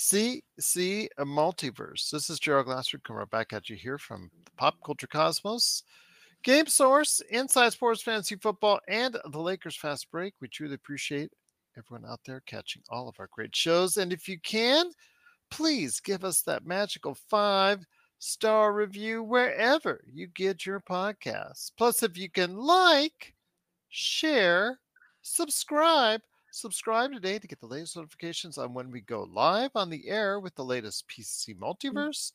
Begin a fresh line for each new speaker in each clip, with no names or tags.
PCC Multiverse. This is Gerald Glassford coming right back at you here from the Pop Culture Cosmos, Game Source, Inside Sports Fantasy Football, and the Lakers Fast Break. We truly appreciate everyone out there catching all of our great shows. And if you can, please give us that magical five star review wherever you get your podcasts. Plus, if you can like, share, subscribe, subscribe today to get the latest notifications on when we go live on the air with the latest PC mm. multiverse,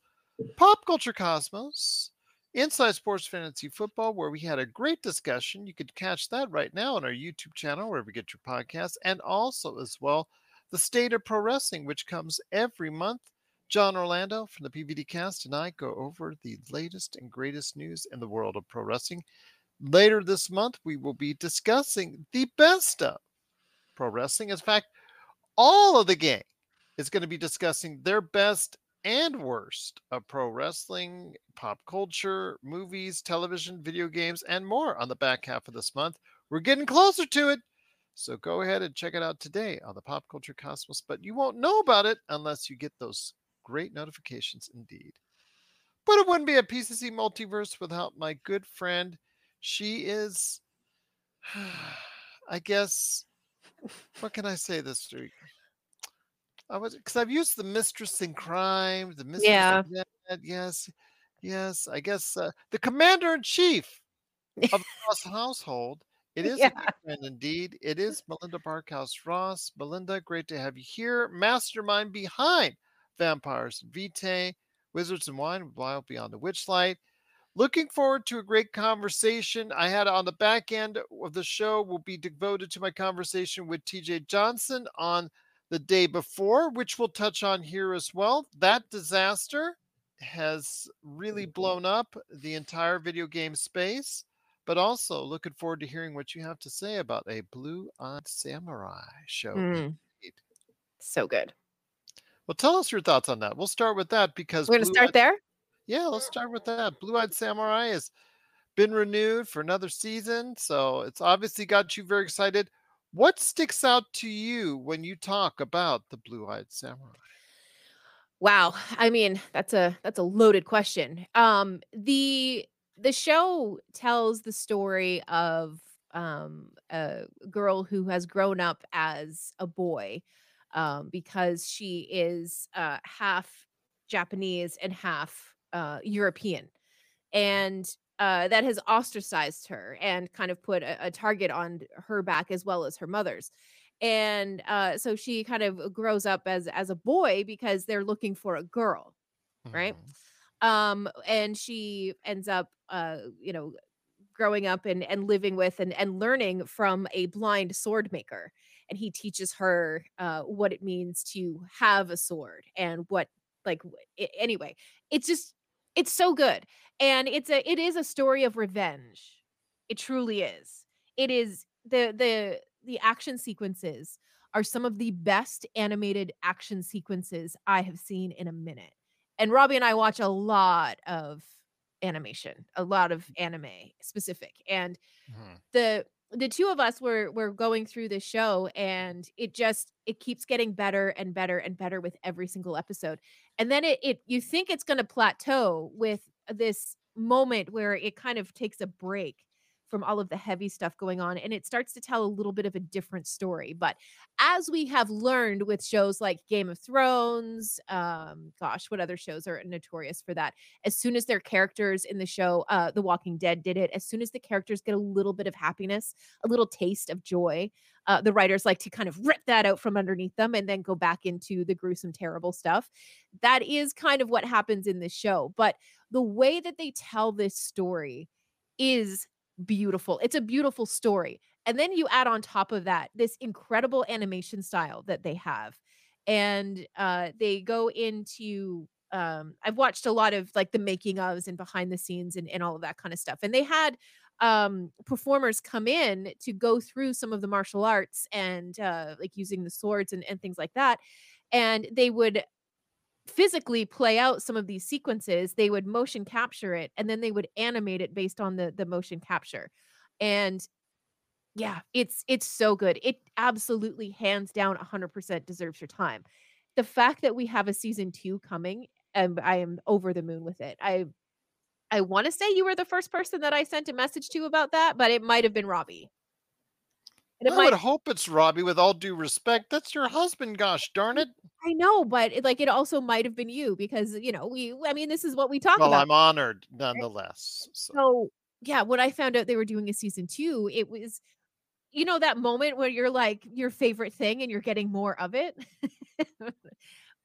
Pop Culture Cosmos, Inside Sports Fantasy Football, where we had a great discussion. You could catch that right now on our YouTube channel, wherever you get your podcasts, and also as well the State of Pro Wrestling, which comes every month. John Orlando from the PVD Cast and I go over the latest and greatest news in the world of pro wrestling. Later this month, we will be discussing the best of pro wrestling. In fact, all of the gang is going to be discussing their best and worst of pro wrestling, pop culture, movies, television, video games, and more on the back half of this month. We're getting closer to it. So go ahead and check it out today on the Pop Culture Cosmos, but you won't know about it unless you get those great notifications indeed. But it wouldn't be a PCC multiverse without my good friend. She is, I guess, what can I say this week? I was because I've used the mistress in crime, the mistress
Yeah.
in debt, yes, yes. I guess uh, the commander in chief of the Ross household. It is
Yeah.
a good friend indeed. It is Melinda Barkhouse Ross. Melinda, great to have you here. Mastermind behind Vampires and Vitae, Wizards and Wine, Wild Beyond the Witchlight. Looking forward to a great conversation. I had on the back end of the show will be devoted to my conversation with TJ Johnson on the day before, which we'll touch on here as well. That disaster has really blown up the entire video game space, but also looking forward to hearing what you have to say about a Blue Eyed Samurai show.
Mm. So good.
Well, tell us your thoughts on that. We'll start with that because
We're going to start there.
Yeah, let's start with that. Blue Eyed Samurai has been renewed for another season, so it's obviously got you very excited. What sticks out to you when you talk about the Blue Eyed Samurai?
Wow. I mean, that's a that's a loaded question. Um the the show tells the story of um a girl who has grown up as a boy um because she is uh half Japanese and half uh European. And uh that has ostracized her and kind of put a, a target on her back as well as her mother's and uh so she kind of grows up as as a boy because they're looking for a girl Right.
Mhm.
um and she ends up uh you know growing up and and living with and and learning from a blind sword maker and he teaches her uh what it means to have a sword and what like anyway it's just it's so good and it's a it is a story of revenge it truly is it is the the the action sequences are some of the best animated action sequences i have seen in a minute and robbie and i watch a lot of animation a lot of anime specific and
Mhm.
the the two of us were were going through this show and it just it keeps getting better and better and better with every single episode. And then it, it you think it's going to plateau with this moment where it kind of takes a break from all of the heavy stuff going on and it starts to tell a little bit of a different story but as we have learned with shows like game of thrones um gosh what other shows are notorious for that? As soon as their characters in the show uh the walking dead did it as soon as the characters get a little bit of happiness a little taste of joy uh, the writers like to kind of rip that out from underneath them and then go back into the gruesome terrible stuff. That is kind of what happens in this show but the way that they tell this story is beautiful it's a beautiful story and then you add on top of that this incredible animation style that they have and uh they go into um I've watched a lot of like the making ofs and behind the scenes and, and all of that kind of stuff. And they had um performers come in to go through some of the martial arts and uh like using the swords and, and things like that. And they would physically play out some of these sequences, they would motion capture it and then they would animate it based on the the motion capture. And yeah, it's it's so good. It absolutely hands down 100% deserves your time. The fact that we have a season 2 coming, um, I am over the moon with it. I I wanna say you were the first person that I sent a message to about that, but it might have been Robbie. And
I
might
would hope it's Robbie. With all due respect, that's your husband. Gosh darn it!
I know, but it, like it also might have been you because you know we I mean this is what we talk
Well,
about.
Well, I'm honored nonetheless. So.
So yeah, when I found out they were doing a season two, it was you know that moment where you're like your favorite thing and you're getting more of it.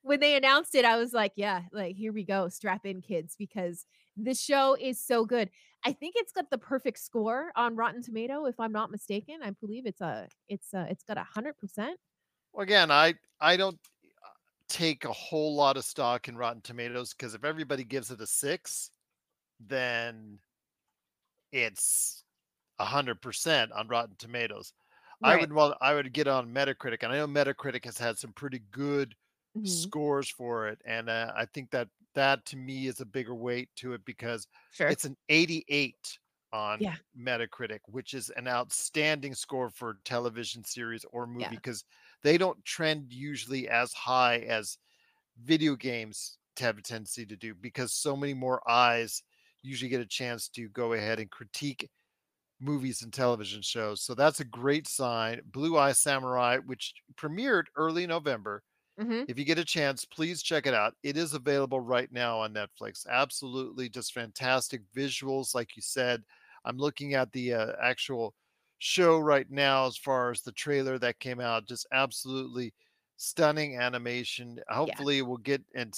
when they announced it, I was like, yeah, like here we go, strap in kids because this show is so good. I think it's got the perfect score on Rotten Tomato, if I'm not mistaken. I believe it's a it's a, it's got a hundred percent.
Well, again, I I don't uh, take a whole lot of stock in Rotten Tomatoes because if everybody gives it a six, then it's a hundred percent on Rotten Tomatoes. I
Right.
would well, I would get on Metacritic, and I know Metacritic has had some pretty good
Mhm.
scores for it, and uh, I think that that to me is a bigger weight to it because
Sure.
it's an 88 on
Yeah.
Metacritic, which is an outstanding score for television series or movie
Yeah.
because they don't trend usually as high as video games have a tendency to do because so many more eyes usually get a chance to go ahead and critique movies and television shows. So that's a great sign. Blue Eye Samurai, which premiered early November.
Mhm.
If you get a chance, please check it out. It is available right now on Netflix. Absolutely just fantastic visuals, like you said. I'm looking at the uh, actual show right now as far as the trailer that came out. Just absolutely stunning animation. Hopefully, we'll get and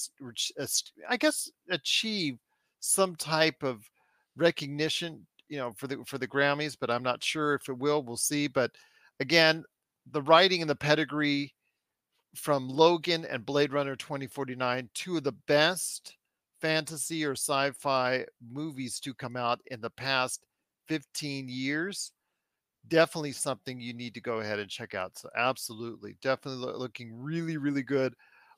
uh, I guess achieve some type of recognition, you know, for the for the Grammys, but I'm not sure if it will. We'll see. But again, the writing and the pedigree from Logan and Blade Runner 2049, two of the best fantasy or sci-fi movies to come out in the past 15 years. Definitely something you need to go ahead and check out. So absolutely, definitely loo- looking really, really good.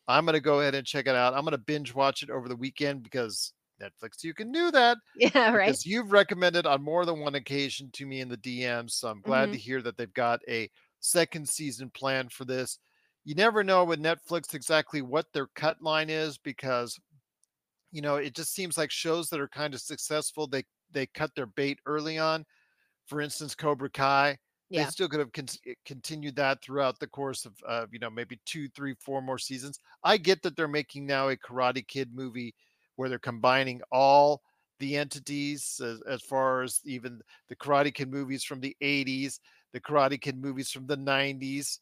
I'm gonna go ahead and check it out. I'm gonna binge watch it over the weekend because Netflix, you can do that
Yeah, right.
because you've recommended on more than one occasion to me in the DMs. So I'm glad mm-hmm. to hear that they've got a second season planned for this. You never know with Netflix exactly what their cut line is because you know it just seems like shows that are kind of successful they they cut their bait early on. For instance, Cobra Kai. They still could have con- continued that throughout the course of, uh, you know, maybe two, three, four more seasons. I get that they're making now a Karate Kid movie where they're combining all the entities as, as far as even the Karate Kid movies from the 80s, the Karate Kid movies from the 90s.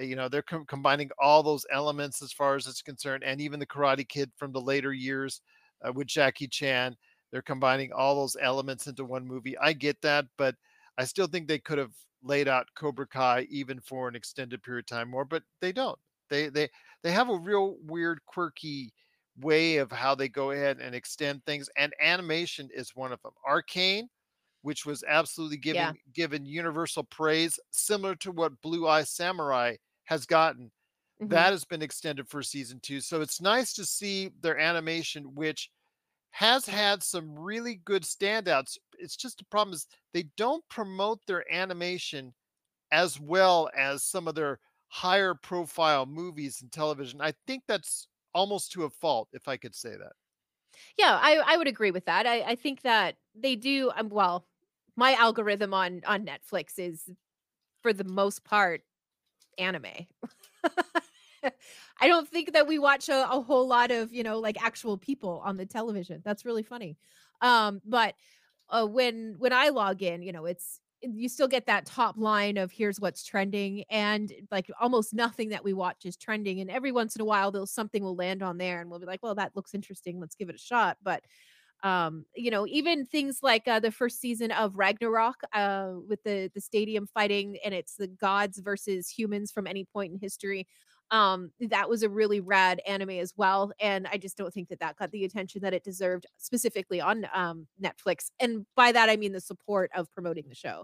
Uh, You know, they're com- combining all those elements as far as it's concerned, and even the Karate Kid from the later years uh, with Jackie Chan. They're combining all those elements into one movie. I get that, but I still think they could have laid out Cobra Kai even for an extended period of time more, but they don't. They they they have a real weird, quirky way of how they go ahead and extend things, and animation is one of them. Arcane, which was absolutely given
Yeah.
given universal praise, similar to what Blue Eye Samurai has gotten.
Mhm.
That has been extended for season two. So it's nice to see their animation, which has had some really good standouts. It's just the problem is they don't promote their animation as well as some of their higher profile movies and television. I think that's almost to a fault, if I could say that.
Yeah, I I would agree with that. I I think that they do um, well, my algorithm on on Netflix is for the most part anime. I don't think that we watch a, a whole lot of, you know, like actual people on the television. That's really funny. Um but uh, when when I log in, you know, it's you still get that top line of here's what's trending and like almost nothing that we watch is trending and every once in a while there'll something will land on there and we'll be like well that looks interesting let's give it a shot but um you know even things like uh, the first season of Ragnarok uh with the the stadium fighting and it's the gods versus humans from any point in history Um, that was a really rad anime as well, and I just don't think that that got the attention that it deserved, specifically on um, Netflix. And by that I mean the support of promoting the show.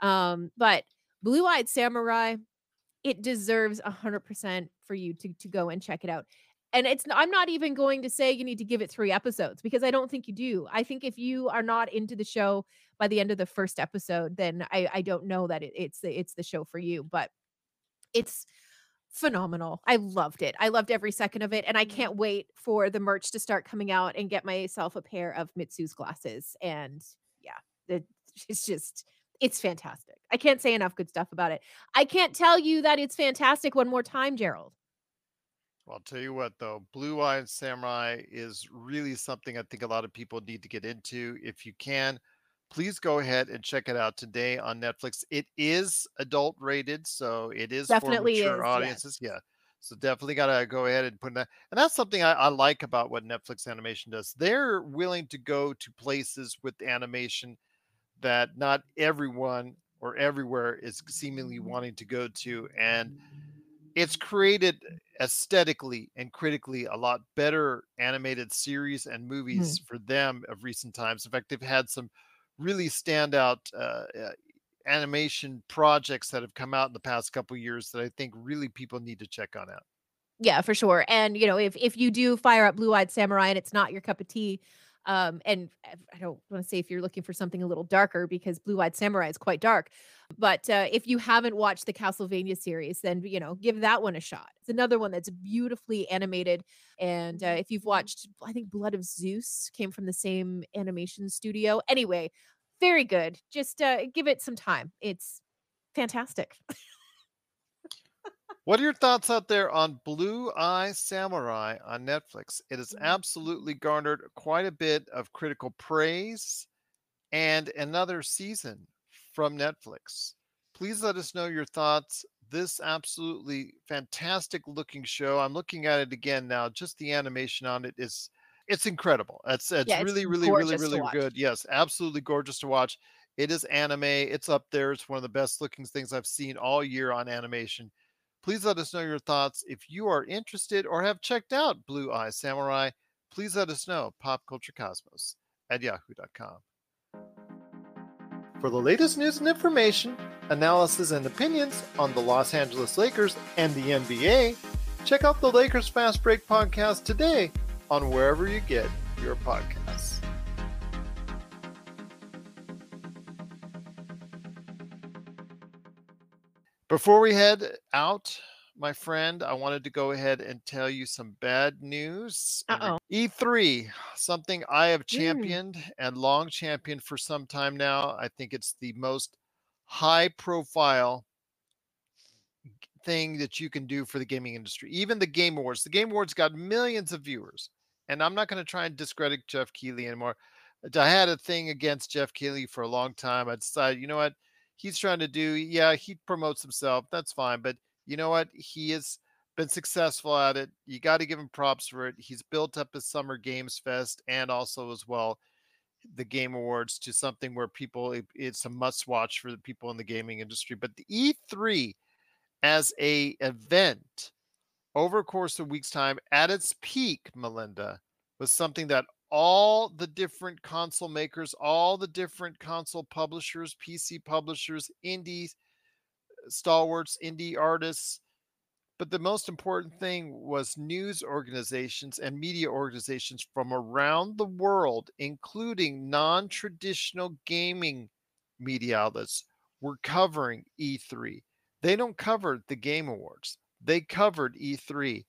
Um, but Blue Eyed Samurai, it deserves a hundred percent for you to to go and check it out. And it's I'm not even going to say you need to give it three episodes because I don't think you do. I think if you are not into the show by the end of the first episode, then I I don't know that it, it's the it's the show for you. But it's phenomenal. I loved it. I loved every second of it. And I mm-hmm. can't wait for the merch to start coming out and get myself a pair of Mizu's glasses. And yeah, it, it's just, it's fantastic. I can't say enough good stuff about it. I can't tell you that it's fantastic one more time, Gerald.
Well, I'll tell you what, though, Blue Eyed Samurai is really something I think a lot of people need to get into. If you can, please go ahead and check it out today on Netflix. It is adult rated, so it is
Definitely
for mature
is,
audiences. Yeah. So definitely gotta go ahead and put that. And that's something I, I like about what Netflix animation does. They're willing to go to places with animation that not everyone or everywhere is seemingly wanting to go to. And it's created aesthetically and critically a lot better animated series and movies for them of recent times. In fact, they've had some really standout uh, uh, animation projects that have come out in the past couple years that I think really people need to check on out.
Yeah, for sure. And you know, if if you do fire up Blue Eyed Samurai and it's not your cup of tea, um, and I don't want to say if you're looking for something a little darker because Blue Eyed Samurai is quite dark, but uh, if you haven't watched the Castlevania series, then you know, give that one a shot. It's another one that's beautifully animated. And uh, if you've watched, I think Blood of Zeus came from the same animation studio. Anyway, very good. Just uh, give it some time. It's fantastic.
What are your thoughts out there on Blue Eye Samurai on Netflix? It has
Mm.
absolutely garnered quite a bit of critical praise and another season from Netflix. Please let us know your thoughts. This absolutely fantastic looking show. I'm looking at it again now. Just the animation on it is it's incredible. It's it's
Yeah, it's
really, really, really, really good. Yes, absolutely gorgeous to watch. It is anime. It's up there. It's one of the best looking things I've seen all year on animation. Please let us know your thoughts. If you are interested or have checked out Blue Eye Samurai, please let us know. Pop Culture Cosmos at yahoo.com. For the latest news and information, analysis and opinions on the Los Angeles Lakers and the NBA, check out the Lakers Fast Break podcast today on wherever you get your podcasts. Before we head out, my friend, I wanted to go ahead and tell you some bad news.
Uh-oh.
E3, something I have
Mm.
championed and long championed for some time now. I think it's the most high profile thing that you can do for the gaming industry. Even the Game Awards. The Game Awards got millions of viewers. And I'm not going to try and discredit Geoff Keighley anymore. I had a thing against Geoff Keighley for a long time. I decided, you know what? He's trying to do, yeah, he promotes himself. That's fine. But you know what? He has been successful at it. You got to give him props for it. He's built up his Summer Games Fest and also as well the Game Awards to something where people it- it's a must watch for the people in the gaming industry. But the E3 as a event over a course of weeks time at its peak, Melinda, was something that all the different console makers, all the different console publishers, PC publishers, indie uh, stalwarts, indie artists, but the most important thing was news organizations and media organizations from around the world, including non traditional gaming media outlets, were covering E3. They don't cover the Game Awards, they covered E3.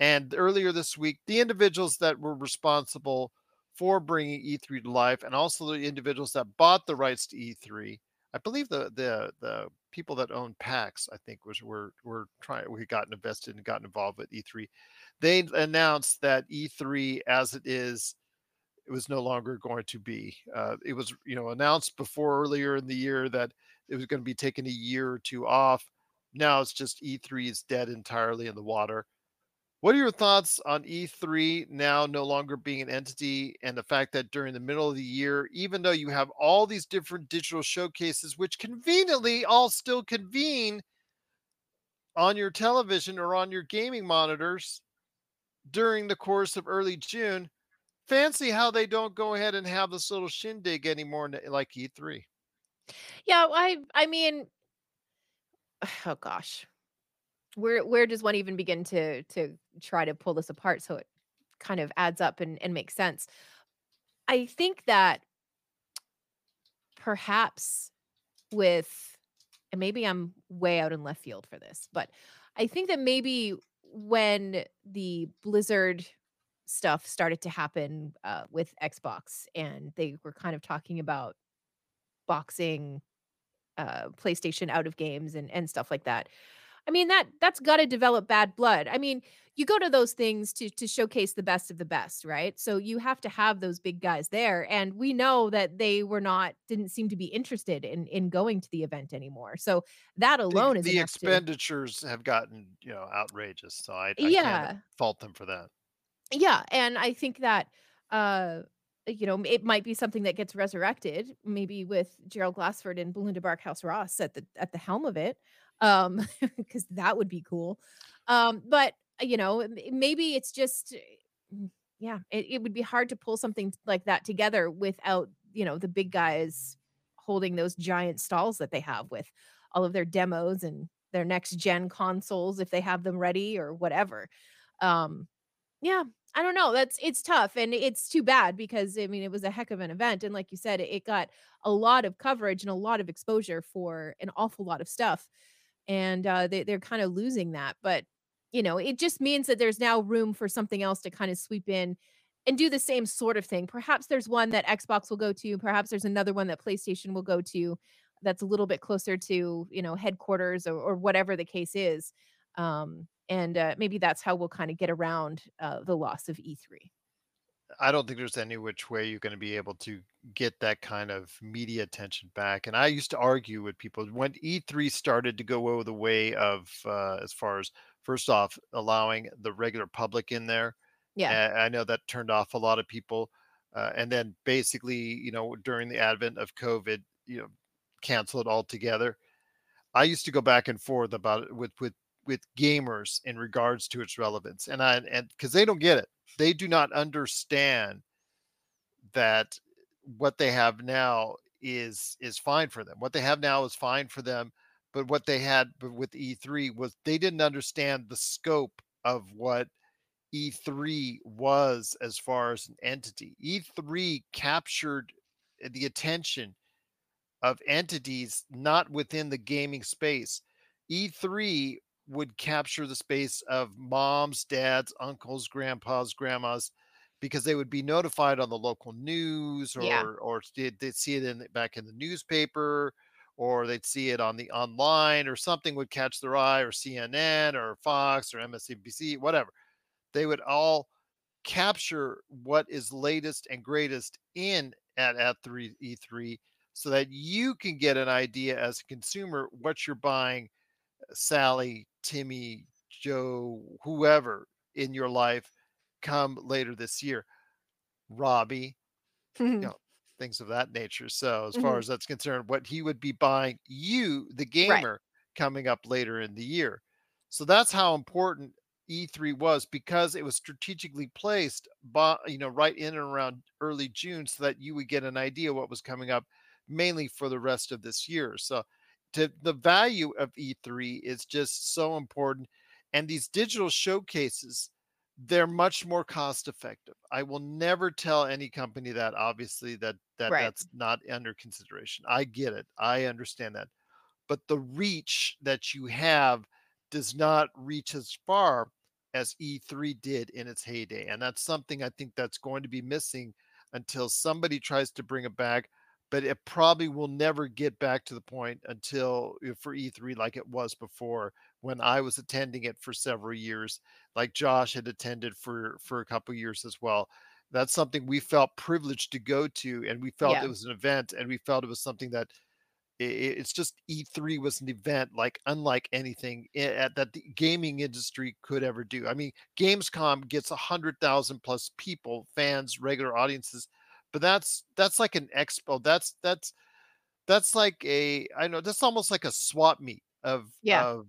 And earlier this week, the individuals that were responsible for bringing E3 to life, and also the individuals that bought the rights to E3, I believe the the the people that own PAX, I think, was were were trying we got invested and got involved with E3. They announced that E3 as it is, it was no longer going to be. Uh, it was you know announced before earlier in the year that it was going to be taking a year or two off. Now it's just E3 is dead entirely in the water. What are your thoughts on E3 now no longer being an entity and the fact that during the middle of the year, even though you have all these different digital showcases, which conveniently all still convene on your television or on your gaming monitors during the course of early June. Fancy how they don't go ahead and have this little shindig anymore like E3.
Yeah, I I mean oh gosh. Where where does one even begin to to try to pull this apart so it kind of adds up and, and makes sense? I think that perhaps with and maybe I'm way out in left field for this, but I think that maybe when the Blizzard stuff started to happen uh, with Xbox and they were kind of talking about boxing uh, PlayStation out of games and and stuff like that. I mean that that's got to develop bad blood. I mean, you go to those things to to showcase the best of the best, right? So you have to have those big guys there and we know that they were not didn't seem to be interested in in going to the event anymore. So that alone
the,
is
the
enough to-
expenditures have gotten you know outrageous. So I, I
Yeah.
can't fault them for that.
Yeah, and I think that uh you know, it might be something that gets resurrected, maybe with Gerald Glassford and Belinda Barkhouse Ross at the at the helm of it. Um, because that would be cool. Um, but uh, you know, maybe it's just mm, yeah, it, it would be hard to pull something like that together without, you know, the big guys holding those giant stalls that they have with all of their demos and their next gen consoles if they have them ready or whatever. Um, yeah, I don't know. That's it's tough and it's too bad because I mean it was a heck of an event and like you said it got a lot of coverage and a lot of exposure for an awful lot of stuff and uh they they're kind of losing that but you know it just means that there's now room for something else to kind of sweep in and do the same sort of thing. Perhaps there's one that Xbox will go to, perhaps there's another one that PlayStation will go to that's a little bit closer to, you know, headquarters or, or whatever the case is. Um and uh, maybe that's how we'll kind of get around uh, the loss of E3.
I don't think there's any which way you're going to be able to get that kind of media attention back. And I used to argue with people when E3 started to go the way of, uh, as far as first off, allowing the regular public in there.
Yeah.
I know that turned off a lot of people. Uh, and then basically, you know, during the advent of COVID, you know, cancel it altogether. I used to go back and forth about it with with with gamers in regards to its relevance, and I and because they don't get it, they do not understand that what they have now is is fine for them. What they have now is fine for them, but what they had with E3 was they didn't understand the scope of what E3 was as far as an entity. E3 captured the attention of entities not within the gaming space. E3 would capture the space of moms, dads, uncles, grandpas, grandmas, because they would be notified on the local news
Yeah.
or or did they'd see it in back in the newspaper or they'd see it on the online or something would catch their eye or CNN or Fox or MSNBC, whatever. They would all capture what is latest and greatest in at at 3 E3 so that you can get an idea as a consumer what you're buying uh, Sally, Timmy, Joe, whoever in your life come later this year. Robbie, you know, things of that nature. So, as far
Mhm.
as that's concerned, what he would be buying you, the
Right.
gamer, coming up later in the year. So, that's how important E3 was because it was strategically placed, by, you know, right in and around early June so that you would get an idea what was coming up mainly for the rest of this year. So, to the value of E3 is just so important. And these digital showcases, they're much more cost effective. I will never tell any company that obviously that that
Right.
that's not under consideration. I get it. I understand that. But the reach that you have does not reach as far as E3 did in its heyday. And that's something I think that's going to be missing until somebody tries to bring it back but it probably will never get back to the point until for E3 like it was before when I was attending it for several years, like Josh had attended for for a couple years as well. That's something we felt privileged to go to, and we felt
Yeah.
it was an event, and we felt it was something that i- i- it's just E3 was an event like unlike anything at, that the gaming industry could ever do. I mean, Gamescom gets a hundred thousand plus people, fans, regular audiences, but that's that's like an expo. That's that's that's like a I know that's almost like a swap meet of
Yeah.
of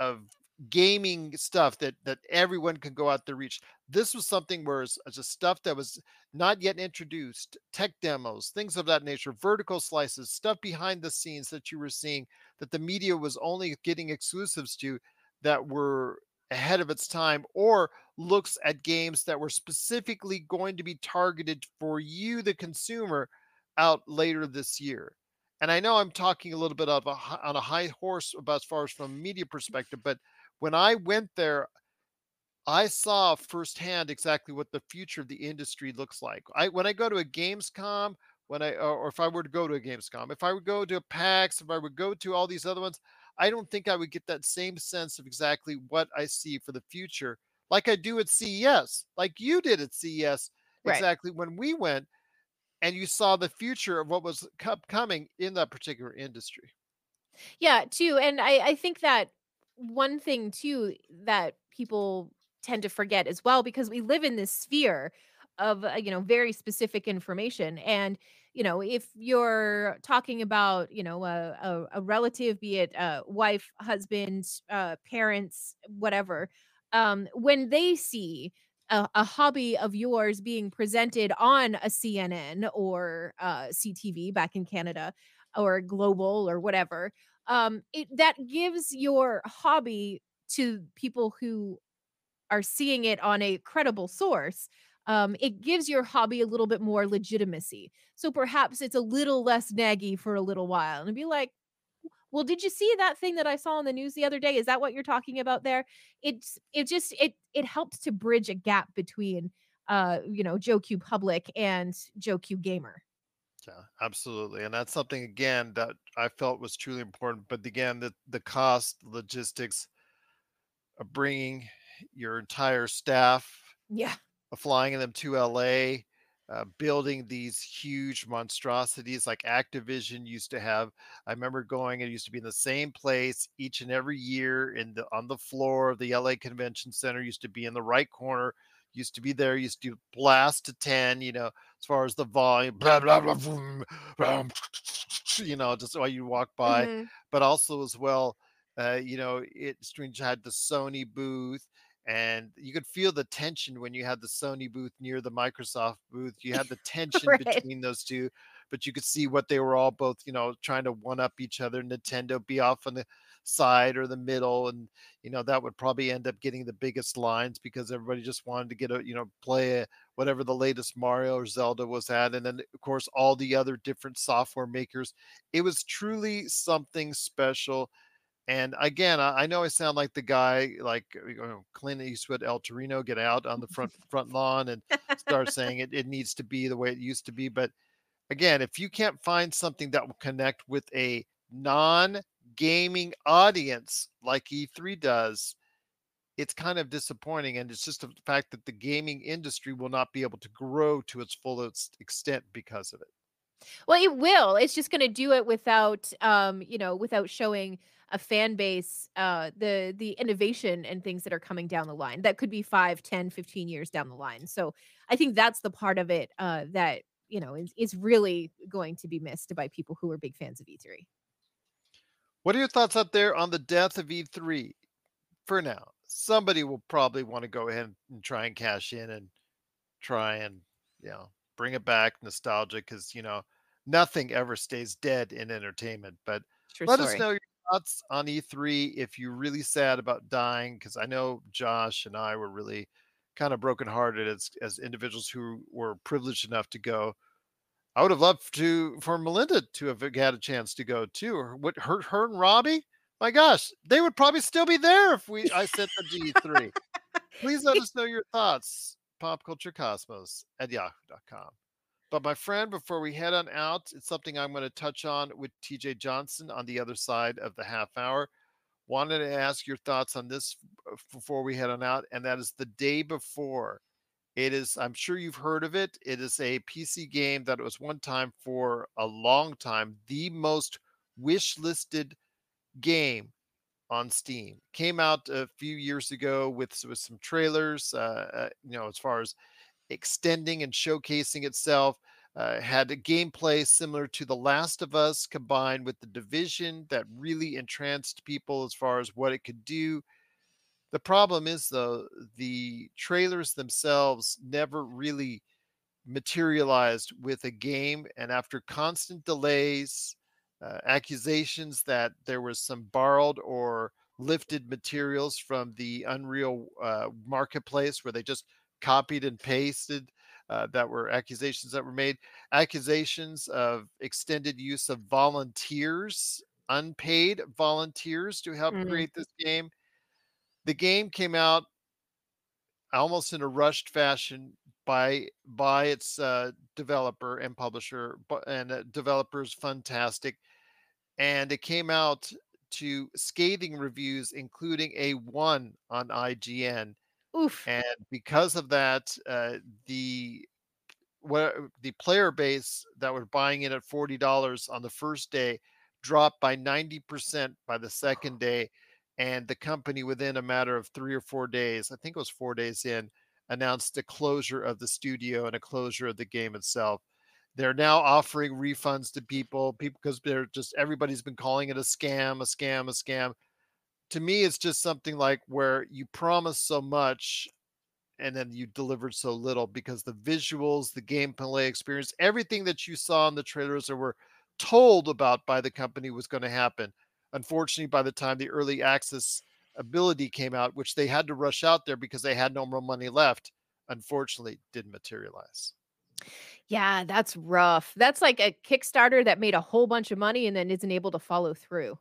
of gaming stuff that that everyone can go out there reach. This was something where it's, it's just stuff that was not yet introduced, tech demos, things of that nature, vertical slices, stuff behind the scenes that you were seeing that the media was only getting exclusives to that were ahead of its time or looks at games that were specifically going to be targeted for you the consumer out later this year. And i know i'm talking a little bit of a, on a high horse about as far as from a media perspective but when i went there i saw firsthand exactly what the future of the industry looks like. I when i go to a gamescom when i or if i were to go to a gamescom if i would go to a pax if i would go to all these other ones I don't think I would get that same sense of exactly what I see for the future, like I do at CES, like you did at CES,
Right.
exactly when we went and you saw the future of what was coming in that particular industry.
Yeah, too. And I, I think that one thing too that people tend to forget as well because we live in this sphere of uh, you know very specific information and you know if you're talking about you know a, a, a relative be it a wife husband uh, parents whatever um, when they see a, a hobby of yours being presented on a cnn or uh, ctv back in canada or global or whatever um, it that gives your hobby to people who are seeing it on a credible source um, it gives your hobby a little bit more legitimacy. So perhaps it's a little less naggy for a little while and be like, well, did you see that thing that I saw on the news the other day? Is that what you're talking about there? It's it just it it helps to bridge a gap between uh, you know, Joe Q Public and Joe Q Gamer.
Yeah, absolutely. And that's something again that I felt was truly important. But again, the the cost, logistics of bringing your entire staff
Yeah
flying them to LA, uh, building these huge monstrosities like Activision used to have. I remember going; it used to be in the same place each and every year in the on the floor of the LA Convention Center. Used to be in the right corner. Used to be there. Used to blast to ten. You know, as far as the volume, blah blah blah, boom, boom, you know, just while you walk by, mm-hmm. but also as well. Uh, you know, it Strange had the Sony booth and you could feel the tension when you had the Sony booth near the Microsoft booth. You had the tension right. between those two, but you could see what they were all both, you know, trying to one up each other. Nintendo be off on the side or the middle, and you know that would probably end up getting the biggest lines because everybody just wanted to get a, you know, play a, whatever the latest Mario or Zelda was at, and then of course all the other different software makers. It was truly something special and again, I, I know I sound like the guy, like you know, Clint Eastwood, El Torino, get out on the front front lawn and start saying it, it needs to be the way it used to be. But again, if you can't find something that will connect with a non-gaming audience like E3 does, it's kind of disappointing. And it's just the fact that the gaming industry will not be able to grow to its fullest extent because of it.
Well, it will. It's just going to do it without, um, you know, without showing a fan base uh the the innovation and things that are coming down the line that could be 5 10 15 years down the line. So i think that's the part of it uh that you know is, is really going to be missed by people who are big fans of e3
what are your thoughts out there on the death of e3 for now somebody will probably want to go ahead and try and cash in and try and you know bring it back nostalgic because you know nothing ever stays dead in entertainment but True let story. us know your thoughts on E3 if you're really sad about dying? Because I know Josh and I were really kind of brokenhearted as as individuals who were privileged enough to go. I would have loved to for Melinda to have had a chance to go too. Or what her her and Robbie? My gosh, they would probably still be there if we I sent them to E3. Please let us know your thoughts. Popculturecosmos at yahoo.com. But my friend, before we head on out, it's something I'm going to touch on with TJ Johnson on the other side of the half hour. Wanted to ask your thoughts on this before we head on out, and that is the day before. It is, I'm sure you've heard of it. It is a PC game that was one time for a long time the most wish listed game on Steam. Came out a few years ago with, with some trailers, uh, uh, you know, as far as extending and showcasing itself. uh, had a gameplay similar to The Last of Us combined with the division that really entranced people as far as what it could do. The problem is, though, the trailers themselves never really materialized with a game. And after constant delays, uh, accusations that there was some borrowed or lifted materials from the Unreal uh, marketplace where they just copied and pasted. Uh, that were accusations that were made. Accusations of extended use of volunteers, unpaid volunteers to help
Mm.
create this game. The game came out almost in a rushed fashion by by its uh, developer and publisher, and uh, developers Fntastic, and it came out to scathing reviews, including a one on IGN.
Oof.
And because of that, uh, the what the player base that were buying it at forty dollars on the first day dropped by ninety percent by the second day, and the company within a matter of three or four days, I think it was four days in, announced a closure of the studio and a closure of the game itself. They're now offering refunds to people, people because they're just everybody's been calling it a scam, a scam, a scam. To me, it's just something like where you promise so much and then you delivered so little because the visuals, the gameplay experience, everything that you saw in the trailers or were told about by the company was going to happen. Unfortunately, by the time the early access ability came out, which they had to rush out there because they had no more money left, unfortunately didn't materialize.
Yeah, that's rough. That's like a Kickstarter that made a whole bunch of money and then isn't able to follow through.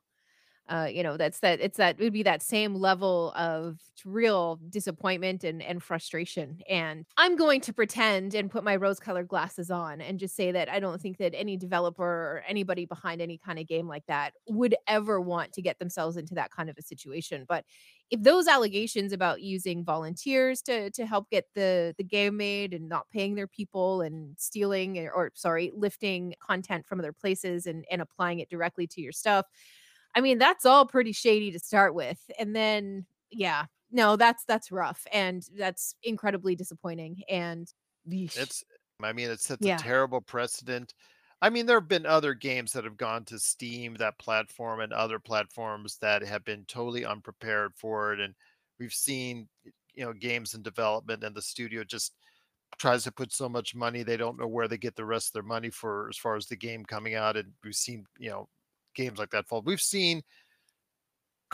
Uh, you know, that's that it's that it would be that same level of real disappointment and and frustration. And I'm going to pretend and put my rose-colored glasses on and just say that I don't think that any developer or anybody behind any kind of game like that would ever want to get themselves into that kind of a situation. But if those allegations about using volunteers to to help get the the game made and not paying their people and stealing or, or sorry lifting content from other places and and applying it directly to your stuff i mean that's all pretty shady to start with and then yeah no that's that's rough and that's incredibly disappointing and yeesh.
It's, I mean, it sets
Yeah.
a terrible precedent. I mean, there have been other games that have gone to Steam, that platform, and other platforms that have been totally unprepared for it. And we've seen, you know, games in development and the studio just tries to put so much money, they don't know where they get the rest of their money for as far as the game coming out. And we've seen, you know, games like that fall. We've seen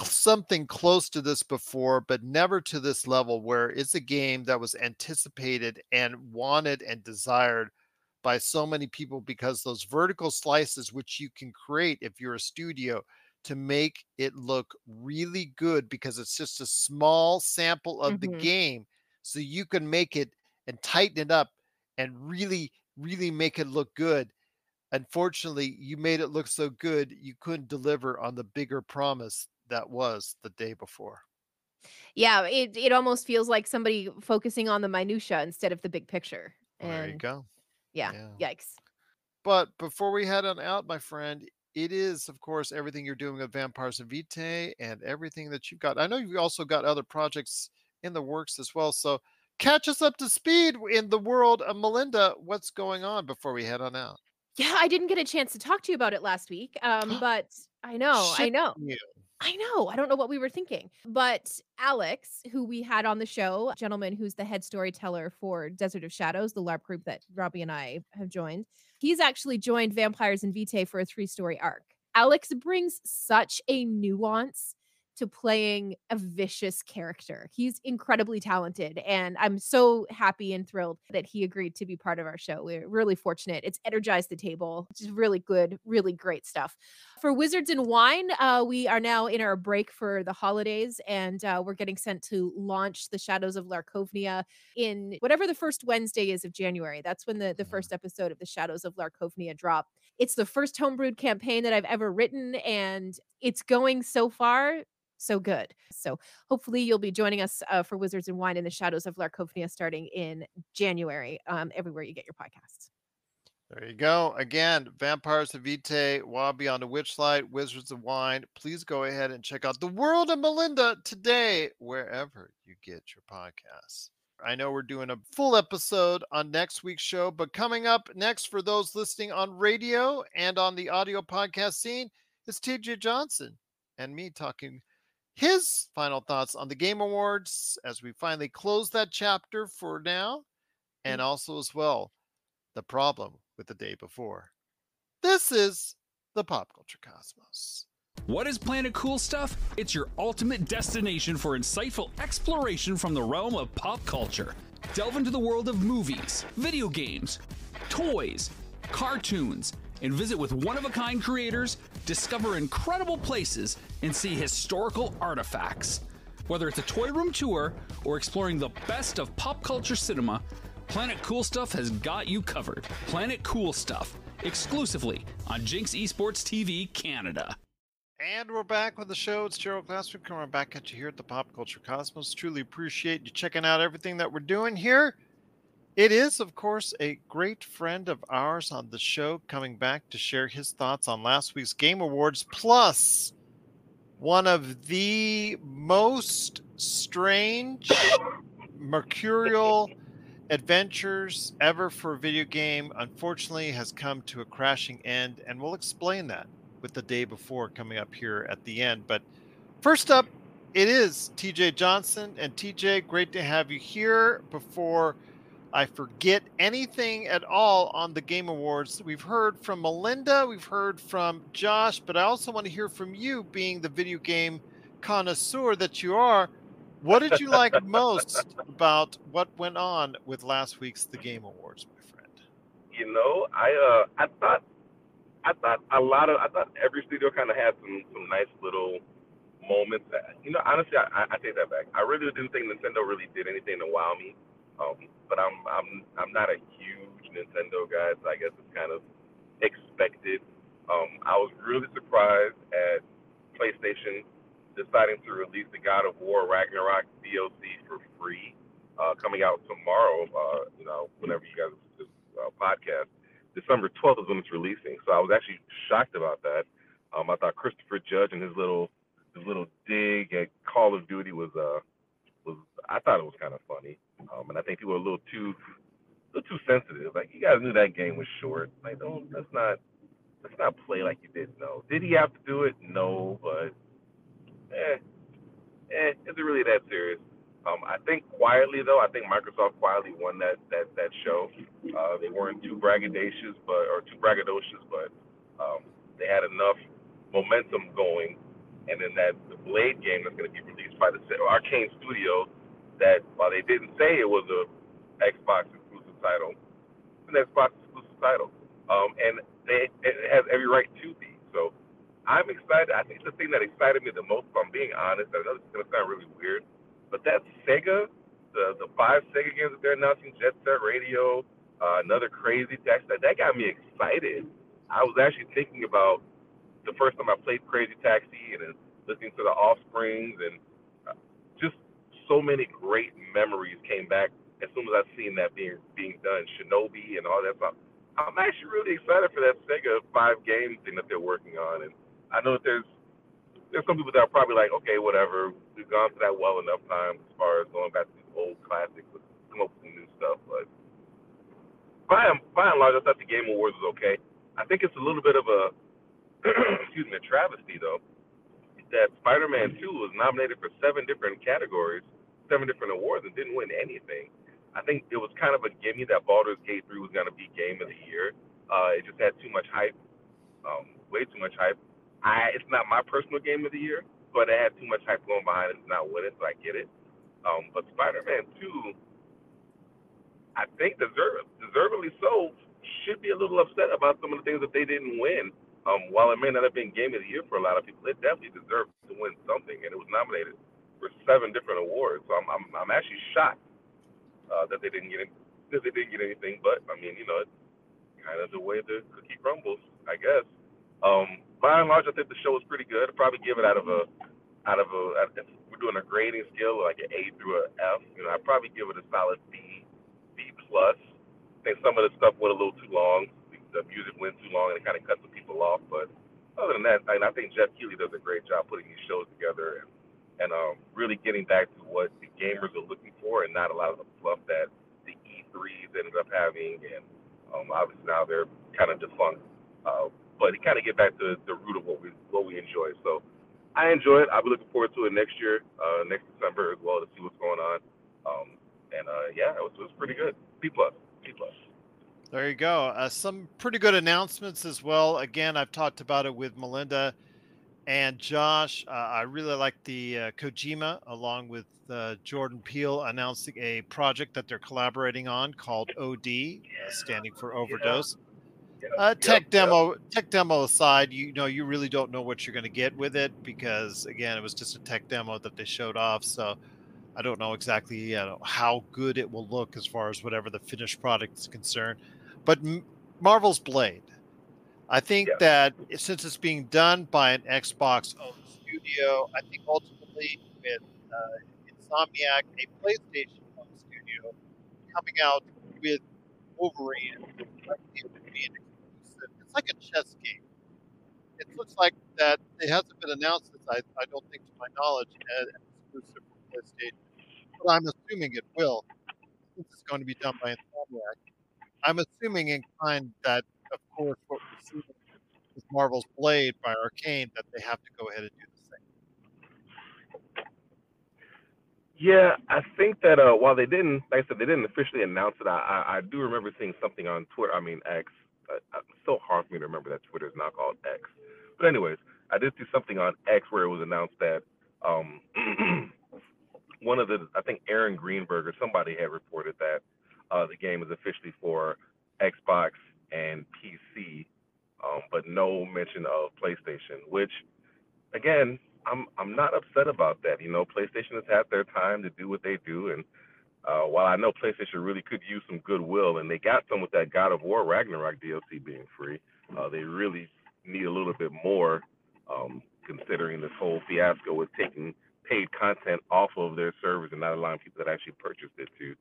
something close to this before, but never to this level where it's a game that was anticipated and wanted and desired by so many people because those vertical slices, which you can create if you're a studio to make it look really good because it's just a small sample of the
Mhm.
game. So you can make it and tighten it up and really, really make it look good. Unfortunately, you made it look so good, you couldn't deliver on the bigger promise that was the day before.
yeah it it almost feels like somebody focusing on the minutia instead of the big picture
Well, there you go.
yeah,
Yeah.
yikes
But before we head on out, my friend, it is, of course, everything you're doing with Vampires and Vitae and everything that you've got. I know you've also got other projects in the works as well. So catch us up to speed in the world of Melinda. What's going on before we head on out?
Yeah, I didn't get a chance to talk to you about it last week. Um, but I know, I know,
you.
I know. I don't know what we were thinking. But Alex, who we had on the show, a gentleman who's the head storyteller for Desert of Shadows, the LARP group that Robbie and I have joined, he's actually joined Vampires and Vitae for a three story arc. Alex brings such a nuance to playing a vicious character. He's incredibly talented, and I'm so happy and thrilled that he agreed to be part of our show. We're really fortunate. It's energized the table, which is really good, really great stuff. For Wizards and Wine, uh, we are now in our break for the holidays, and uh, we're getting sent to launch the Shadows of Larkovnia in whatever the first Wednesday is of January. That's when the, the
Mhm.
first episode of the Shadows of Larkovnia drop. It's the first homebrewed campaign that I've ever written, and it's going so far so good. So hopefully you'll be joining us uh, for Wizards and Wine in the Shadows of Larkovnia starting in January, um, everywhere you get your podcasts.
There you go. Again, Vampires of Vitae, Wild Beyond the Witchlight, Wizards of Wine. Please go ahead and check out The World of Melinda today, wherever you get your podcasts. I know we're doing a full episode on next week's show, but coming up next for those listening on radio and on the audio podcast scene is TJ Johnson and me talking his final thoughts on the Game Awards as we finally close that chapter for now, and mm. also as well the problem with the day before. This is the Pop Culture Cosmos.
What is Planet Cool Stuff? It's your ultimate destination for insightful exploration from the realm of pop culture. Delve into the world of movies, video games, toys, cartoons, and visit with one of a kind creators, discover incredible places, and see historical artifacts. Whether it's a toy room tour or exploring the best of pop culture cinema, Planet Cool Stuff has got you covered. Planet Cool Stuff, exclusively on Jinx Esports TV Canada.
And we're back with the show. It's Gerald Glassford coming back at you here at the Pop Culture Cosmos. Truly appreciate you checking out everything that we're doing here. It is, of course, a great friend of ours on the show coming back to share his thoughts on last week's Game Awards, plus one of the most strange, mercurial adventures ever for a video game, unfortunately, has come to a crashing end. And we'll explain that with the day before coming up here at the end. But first up, it is TJ Johnson. And TJ, great to have you here before I forget anything at all on the Game Awards. We've heard from Melinda, we've heard from Josh, but I also want to hear from you, being the video game connoisseur that you are. What did you like most about what went on with last week's The Game Awards, my friend?
You know, I uh, I thought I thought a lot of I thought every studio kind of had some some nice little moments. That, you know, honestly, I, I take that back. I really didn't think Nintendo really did anything to wow me. Um, but I'm I'm I'm not a huge Nintendo guy, so I guess it's kind of expected. Um, I was really surprised at PlayStation deciding to release the God of War Ragnarok DLC for free, uh, coming out tomorrow. Uh, you know, whenever you guys this uh, podcast, December 12th is when it's releasing. So I was actually shocked about that. Um, I thought Christopher Judge and his little his little dig at Call of Duty was uh was I thought it was kind of funny. Um, and I think people are a little too, a little too sensitive. Like you guys knew that game was short. Like don't let's not let's not play like you didn't know. Did he have to do it? No, but eh, eh, is it really that serious? Um, I think quietly though, I think Microsoft quietly won that that that show. Uh, they weren't too braggadocious, but or too braggadocious, but um, they had enough momentum going. And then that the Blade game that's going to be released by the Arkane Studio that while they didn't say it was a Xbox exclusive title, it's an Xbox exclusive title, um, and they, it has every right to be. So I'm excited. I think the thing that excited me the most, if I'm being honest, I know this is gonna sound really weird, but that Sega, the the five Sega games that they're announcing, Jet Set Radio, uh, another Crazy Taxi, that that got me excited. I was actually thinking about the first time I played Crazy Taxi and then listening to the Offsprings and so many great memories came back as soon as I seen that being being done, Shinobi and all that stuff. I'm actually really excited for that Sega five game thing that they're working on, and I know that there's there's some people that are probably like, okay, whatever, we've gone through that well enough times as far as going back to these old classics, come up with some new stuff. But by and, by and large, I thought the Game Awards was okay. I think it's a little bit of a excuse me, a travesty though, that Spider-Man 2 was nominated for seven different categories seven different awards and didn't win anything. I think it was kind of a gimme that Baldur's Gate 3 was going to be Game of the Year. Uh, it just had too much hype, um, way too much hype. I, it's not my personal Game of the Year, but it had too much hype going behind it to not win it, so I get it. Um, but Spider-Man 2, I think deserve, deservedly so, should be a little upset about some of the things that they didn't win. Um, while it may not have been Game of the Year for a lot of people, it definitely deserved to win something, and it was nominated for seven different awards. So I'm I'm, I'm actually shocked uh, that they didn't get it, that they didn't get anything. But I mean, you know, it's kind of the way the cookie crumbles, I guess. Um, by and large, I think the show was pretty good. I'd probably give it out of a out of a if we're doing a grading scale like an A through an F. You know, I'd probably give it a solid B, B plus. I think some of the stuff went a little too long. The music went too long and it kind of cut some people off. But other than that, I, mean, I think Geoff Keighley does a great job putting these shows together and and um, really getting back to what the gamers are looking for and not a lot of the fluff that the E3s ended up having, and um, obviously now they're kind of defunct. Uh, but it kind of get back to the root of what we what we enjoy. So I enjoy it. I'll be looking forward to it next year, uh, next December as well to see what's going on. Um, and uh, yeah, it was, it was pretty good. B plus, B plus.
There you go. Uh, some pretty good announcements as well. Again, I've talked about it with Melinda and Josh. Uh, I really like the uh, Kojima, along with uh, Jordan Peele, announcing a project that they're collaborating on called OD, uh, standing for overdose. Uh, tech demo, tech demo aside, you know, you really don't know what you're going to get with it because, again, it was just a tech demo that they showed off. So I don't know exactly you know, how good it will look as far as whatever the finished product is concerned. But M- Marvel's Blade, I think
Yeah.
that since it's being done by an Xbox owned studio, I think ultimately with uh, Insomniac, a PlayStation owned studio, coming out with Wolverine, likely to be an exclusive. It's like a chess game. It looks like that it hasn't been announced, since I, I don't think, to my knowledge, as an exclusive for PlayStation. But I'm assuming it will, since it's going to be done by Insomniac. I'm assuming in kind that, of course, what we see with Marvel's Blade by Arkane, that they have to go ahead and do the same.
Yeah, I think that uh, while they didn't, like I said, they didn't officially announce it. I, I, do remember seeing something on Twitter. I mean X. Uh, it's so hard for me to remember that Twitter is now called X. But anyways, I did see something on X where it was announced that um, one of the, I think Aaron Greenberg or somebody had reported that uh, the game is officially for Xbox and PC, um, but no mention of PlayStation. Which, again, I'm I'm not upset about that. You know, PlayStation has had their time to do what they do, and uh, while I know PlayStation really could use some goodwill, and they got some with that God of War Ragnarok DLC being free, uh, they really need a little bit more, um, considering this whole fiasco with taking paid content off of their servers and not allowing people that actually purchased it to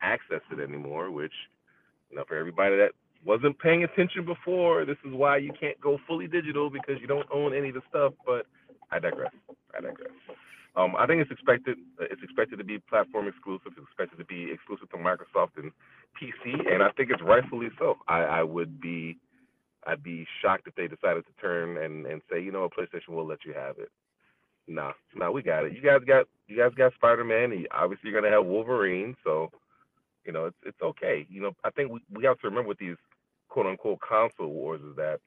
access it anymore. Which, you know, for everybody that wasn't paying attention before, this is why you can't go fully digital because you don't own any of the stuff. But I digress. I digress. Um, I think it's expected. It's expected to be platform exclusive. It's expected to be exclusive to Microsoft and PC, and I think it's rightfully so. I, I would be, I'd be shocked if they decided to turn and, and say, you know, a PlayStation will let you have it. Nah, nah, we got it. You guys got, you guys got Spider Man. Obviously, you're gonna have Wolverine, so you know it's it's okay. You know, I think we we have to remember with these quote unquote console wars is that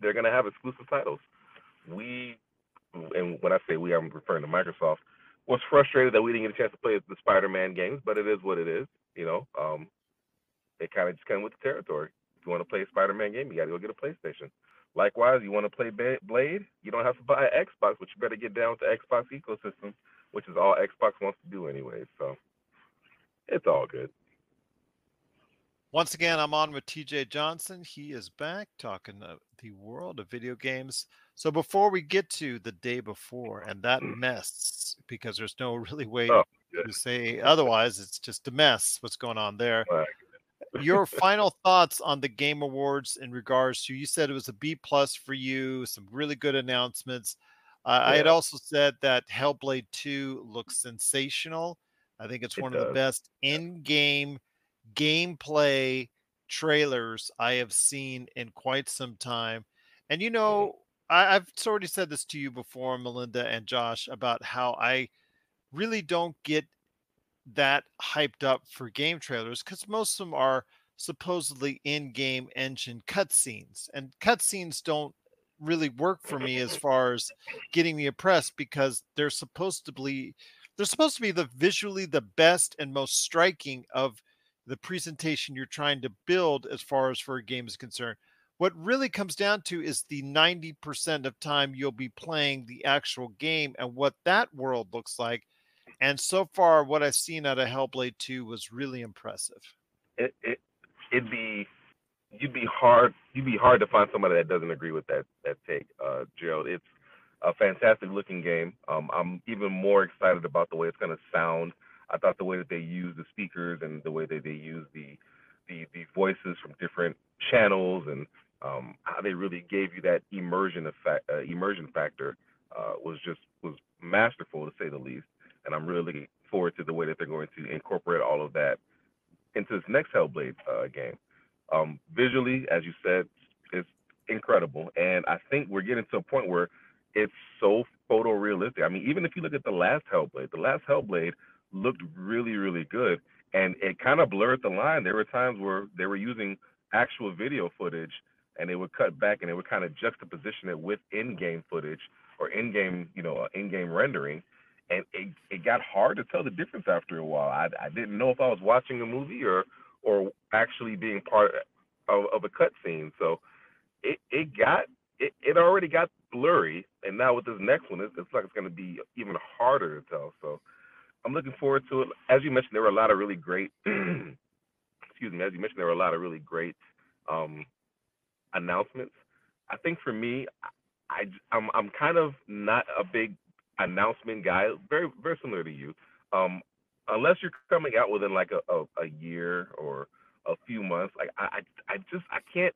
they're gonna have exclusive titles. We and when I say we, I'm referring to Microsoft, was frustrated that we didn't get a chance to play the Spider-Man games, but it is what it is. You know, um, it kind of just came with the territory. If you want to play a Spider-Man game, you got to go get a PlayStation. Likewise, you want to play Blade, you don't have to buy an Xbox, but you better get down with the Xbox ecosystem, which is all Xbox wants to do anyway. So it's all good.
Once again, I'm on with TJ Johnson. He is back talking the world of video games. So before we get to the day before and that mess, because there's no really way
Oh,
to say otherwise, it's just a mess what's going on there. Your final thoughts on the Game Awards in regards to you said it was a B plus for you, some really good announcements. Uh, I had also said that Hellblade 2 looks sensational. I think it's
It
one of the best in-game gameplay trailers I have seen in quite some time. And you mm-hmm. know, I, I've already said this to you before, Melinda and Josh, about how I really don't get that hyped up for game trailers because most of them are supposedly in-game engine cutscenes, and cutscenes don't really work for me as far as getting me impressed because they're supposed to be they're supposed to be the visually the best and most striking of the presentation you're trying to build as far as for a game is concerned. What really comes down to is the 90% of time you'll be playing the actual game and what that world looks like. And so far, what I've seen out of Hellblade 2 was really impressive.
It, it it'd be you'd be hard you'd be hard to find somebody that doesn't agree with that that take, uh, Gerald. It's a fantastic looking game. Um, I'm even more excited about the way it's going to sound. I thought the way that they use the speakers and the way that they use the the, the voices from different channels and um, how they really gave you that immersion effect, uh, immersion factor uh, was just was masterful to say the least. And I'm really looking forward to the way that they're going to incorporate all of that into this next Hellblade uh, game. Um, visually, as you said, it's incredible, and I think we're getting to a point where it's so photorealistic. I mean, even if you look at the last Hellblade, the last Hellblade looked really, really good, and it kind of blurred the line. There were times where they were using actual video footage, and they would cut back and they would kind of juxtaposition it with in-game footage or in-game, you know, uh, in-game rendering, and it, it got hard to tell the difference after a while. I, I didn't know if I was watching a movie or or actually being part of, of a cutscene. So it it got it, it already got blurry, and now with this next one, it's, it's like it's going to be even harder to tell. So I'm looking forward to it. As you mentioned, there were a lot of really great. excuse me. As you mentioned, there were a lot of really great um, announcements. I think for me, I I'm I'm kind of not a big announcement guy. Very very similar to you. Um, unless you're coming out within like a, a, a year or a few months, like I, I I just I can't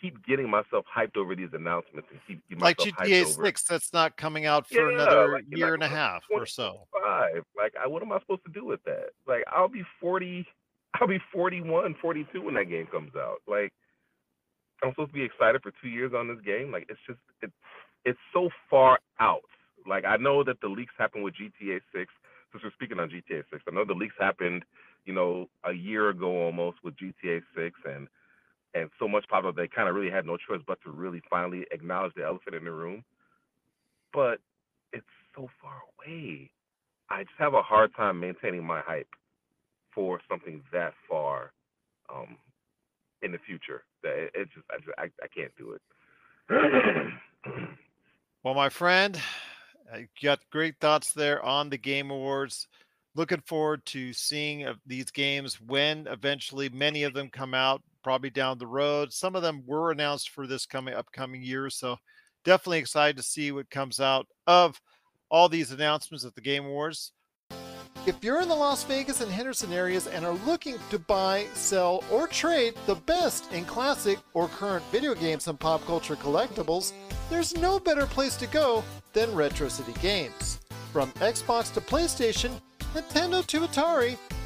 keep getting myself hyped over these announcements and keep keep
Like
myself
GTA
hyped over.
6, that's not coming out for
Yeah,
another
like,
year
like,
and a half or so.
Five. Like, I, what am I supposed to do with that? Like, I'll be 40, I'll be 41, 42 when that game comes out. Like, I'm supposed to be excited for two years on this game. Like, it's just, it's, it's so far out. Like, I know that the leaks happened with GTA 6. Since we're speaking on GTA 6, I know the leaks happened, you know, a year ago almost with GTA 6, and and so much popped up they kind of really had no choice but to really finally acknowledge the elephant in the room. But it's so far away. I just have a hard time maintaining my hype for something that far um, in the future. That it, just I, just I I can't do it.
Well, my friend, I got great thoughts there on the Game Awards. Looking forward to seeing uh, these games when eventually many of them come out, probably down the road. Some of them were announced for this coming upcoming year, so definitely excited to see what comes out of all these announcements at the Game Awards. If you're in the Las Vegas and Henderson areas and are looking to buy, sell, or trade the best in classic or current video games and pop culture collectibles, there's no better place to go than Retro City Games. From Xbox to PlayStation, Nintendo to Atari,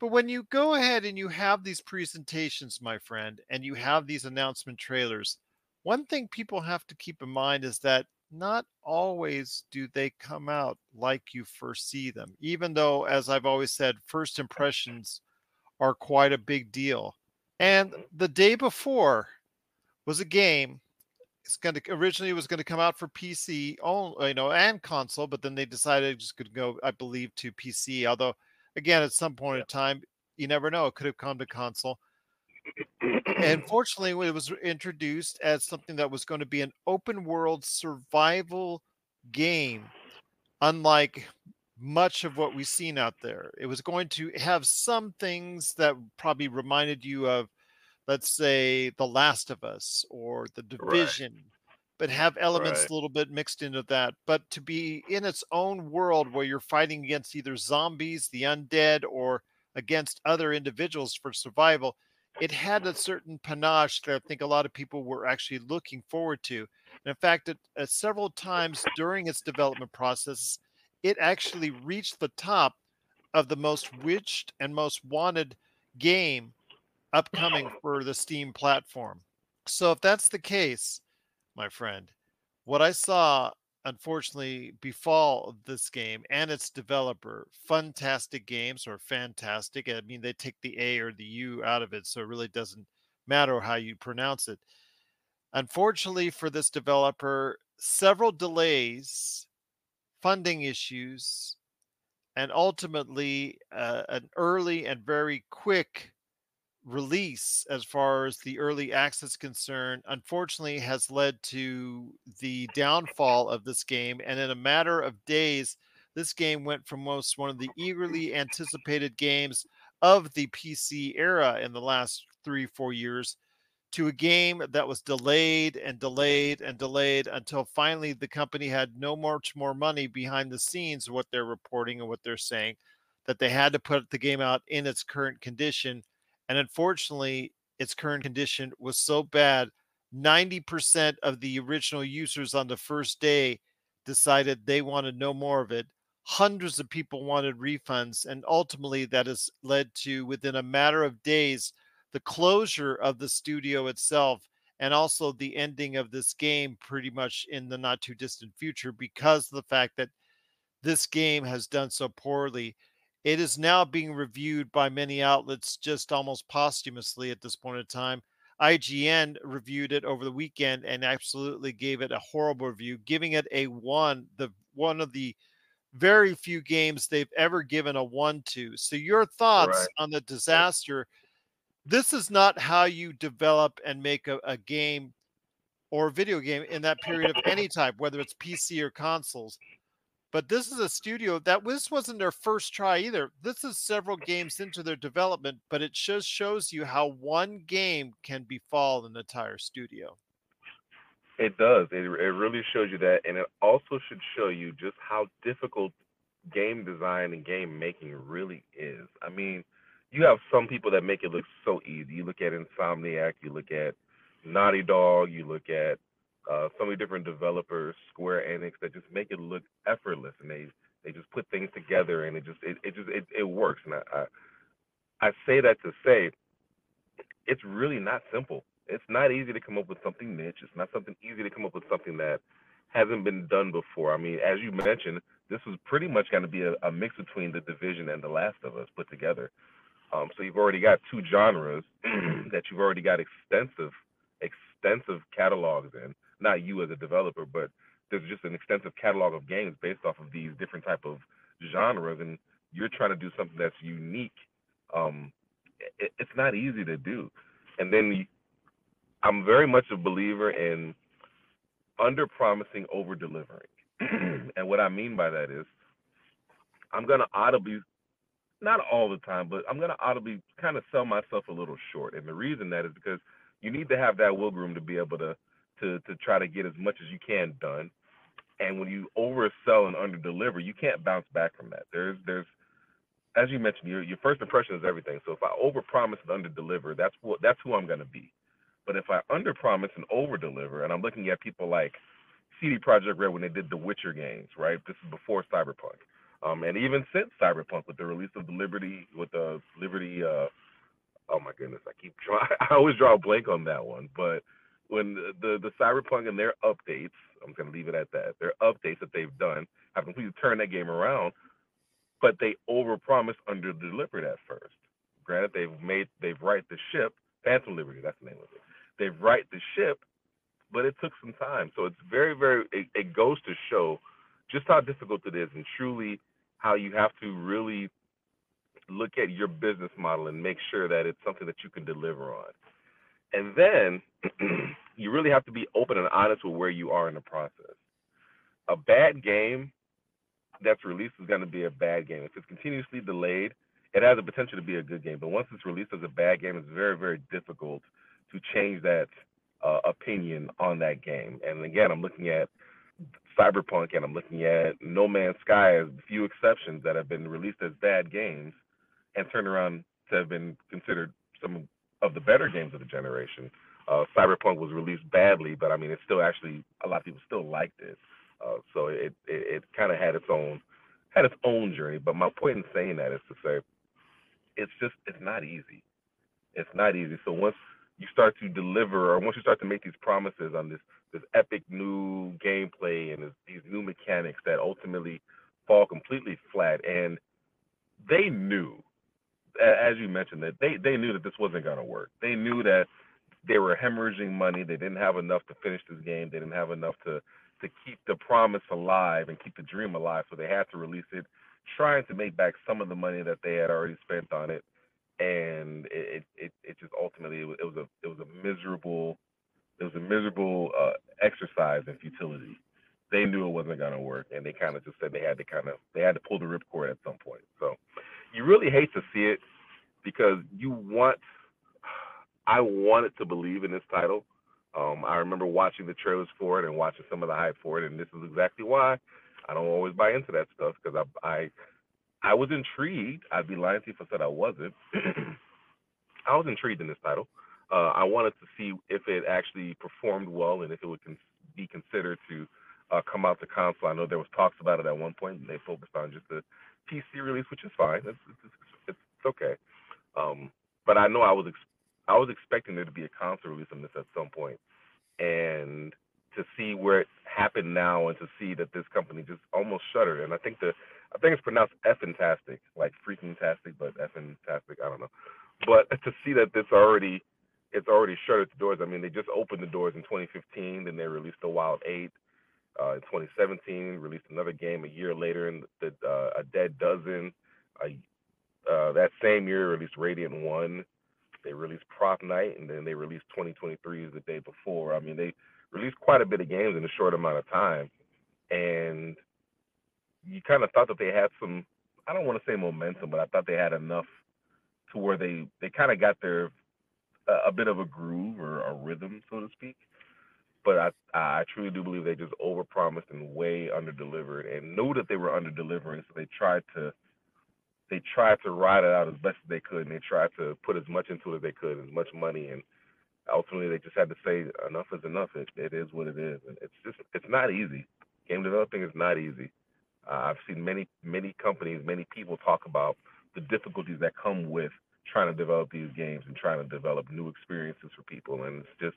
But when you go ahead and you have these presentations, my friend, and you have these announcement trailers, one thing people have to keep in mind is that not always do they come out like you first see them, even though, as I've always said, first impressions are quite a big deal. And mm-hmm. the day before was a game. It's going to originally it was going to come out for PC, only, you know, and console, but then they decided it's going to go, I believe, to PC. Although, again, at some point in time, you never know; it could have come to console. And fortunately, it was introduced as something that was going to be an open world survival game, unlike much of what we've seen out there. It was going to have some things that probably reminded you of, let's say, The Last of Us or The Division, but have elements
Right.
a little bit mixed into that. But to be in its own world where you're fighting against either zombies, the undead, or against other individuals for survival, it had a certain panache that I think a lot of people were actually looking forward to. And in fact, it, uh, several times during its development process, it actually reached the top of the most wished and most wanted game upcoming for the Steam platform. So, if that's the case, my friend, what I saw unfortunately befall this game and its developer, Fantastic Games or Fantastic. I mean, they take the A or the U out of it, so it really doesn't matter how you pronounce it. Unfortunately for this developer, several delays, funding issues, and ultimately uh, an early and very quick release as far as the early access concerned unfortunately has led to the downfall of this game and in a matter of days this game went from most one of the eagerly anticipated games of the PC era in the last three, four years to a game that was delayed and delayed and delayed until finally the company had no much more money behind the scenes what they're reporting and what they're saying that they had to put the game out in its current condition and unfortunately its current condition was so bad 90% of the original users on the first day decided they wanted no more of it hundreds of people wanted refunds and ultimately that has led to within a matter of days the closure of the studio itself and also the ending of this game pretty much in the not too distant future because of the fact that this game has done so poorly. It is now being reviewed by many outlets just almost posthumously at this point in time. IGN reviewed it over the weekend and absolutely gave it a horrible review, giving it a one, the one of the very few games they've ever given a one to. So your thoughts
Right.
on the disaster this is not how you develop and make a, a game or video game in that period of any type, whether it's PC or consoles. But this is a studio that this wasn't their first try either. This is several games into their development, but it just shows you how one game can befall an entire studio.
It does. It, it really shows you that, and it also should show you just how difficult game design and game making really is. I mean, you have some people that make it look so easy. You look at Insomniac, you look at Naughty Dog, you look at uh, so many different developers, Square Enix, that just make it look effortless, and they they just put things together, and it just it, it just it, it works. And I, I I say that to say it's really not simple. It's not easy to come up with something niche. It's not something easy to come up with something that hasn't been done before. I mean, as you mentioned, this was pretty much going to be a, a mix between the division and the Last of Us put together. Um, so you've already got two genres that you've already got extensive, extensive catalogs in. Not you as a developer, but there's just an extensive catalog of games based off of these different type of genres, and you're trying to do something that's unique. Um, it, it's not easy to do. And then I'm very much a believer in under promising, over delivering. and what I mean by that is, I'm gonna audibly not all the time, but I'm gonna audibly kind of sell myself a little short. And the reason that is because you need to have that wiggle room to be able to to to try to get as much as you can done. And when you oversell and underdeliver, you can't bounce back from that. There's there's as you mentioned, your your first impression is everything. So if I overpromise and underdeliver, that's what that's who I'm gonna be. But if I underpromise and overdeliver, and I'm looking at people like CD Projekt Red when they did the Witcher games, right? This is before Cyberpunk. Um, and even since Cyberpunk, with the release of the Liberty, with the Liberty, uh, oh my goodness, I keep I always draw a blank on that one. But when the, the, the Cyberpunk and their updates, I'm going to leave it at that, their updates that they've done have completely turned that game around, but they overpromised, underdelivered at first. Granted, they've made, they've right the ship, Phantom Liberty, that's the name of it. They've right the ship, but it took some time. So it's very, very, it, it goes to show just how difficult it is and truly how you have to really look at your business model and make sure that it's something that you can deliver on. And then you really have to be open and honest with where you are in the process. A bad game that's released is going to be a bad game. If it's continuously delayed, it has the potential to be a good game. But once it's released as a bad game, it's very, very difficult to change that uh, opinion on that game. And again, I'm looking at Cyberpunk and I'm looking at No Man's Sky as few exceptions that have been released as bad games and turned around to have been considered better games of the generation. Uh, Cyberpunk was released badly, but I mean, it's still actually a lot of people still liked it. Uh, so it it, it kind of had its own had its own journey. But my point in saying that is to say, it's just it's not easy. It's not easy. So once you start to deliver, or once you start to make these promises on this this epic new gameplay and this, these new mechanics that ultimately fall completely flat, and they knew, as you mentioned, that they they knew that this wasn't going to work. They knew that they were hemorrhaging money. They didn't have enough to finish this game. They didn't have enough to to keep the promise alive and keep the dream alive. So they had to release it, trying to make back some of the money that they had already spent on it. And it it, it just ultimately it was, a it was a miserable it was a miserable uh, exercise in futility. They knew it wasn't going to work, and they kind of just said they had to kind of they had to pull the ripcord at some point. So you really hate to see it. because you want. I wanted to believe in this title. Um, I remember watching the trailers for it and watching some of the hype for it, and this is exactly why I don't always buy into that stuff because I, I I was intrigued. I'd be lying to you if I said I wasn't. I was intrigued in this title. Uh, I wanted to see if it actually performed well and if it would con- be considered to uh, come out to console. I know there was talks about it at one point, and they focused on just the PC release, which is fine. It's it's, it's, okay. Um, but I know I was ex- I was expecting there to be a console release on this at some point, and to see where it happened now, and to see that this company just almost shuttered. And I think the I think it's pronounced effing-tastic, like freaking tastic, but effing-tastic. I don't know. But to see that this already it's already shuttered the doors. I mean, they just opened the doors in 2015, then they released the Wild Eight uh, in 2017. Released another game a year later in the uh, A Dead Dozen. Uh, that same year, released Radiant One. They released Prop Night, and then they released 2023 the day before. I mean, they released quite a bit of games in a short amount of time, and you kind of thought that they had some. I don't want to say momentum, but I thought they had enough to where they they kind of got their a, bit of a groove or a rhythm, so to speak. But I I truly do believe they just overpromised and way underdelivered, and knew that they were underdelivering, so they tried to they tried to ride it out as best as they could, and they tried to put as much into it as they could, as much money, and ultimately they just had to say enough is enough. It it is what it is, and it's just it's not easy. Game developing is not easy. Uh, I've seen many many companies, many people talk about the difficulties that come with trying to develop these games and trying to develop new experiences for people. And it's just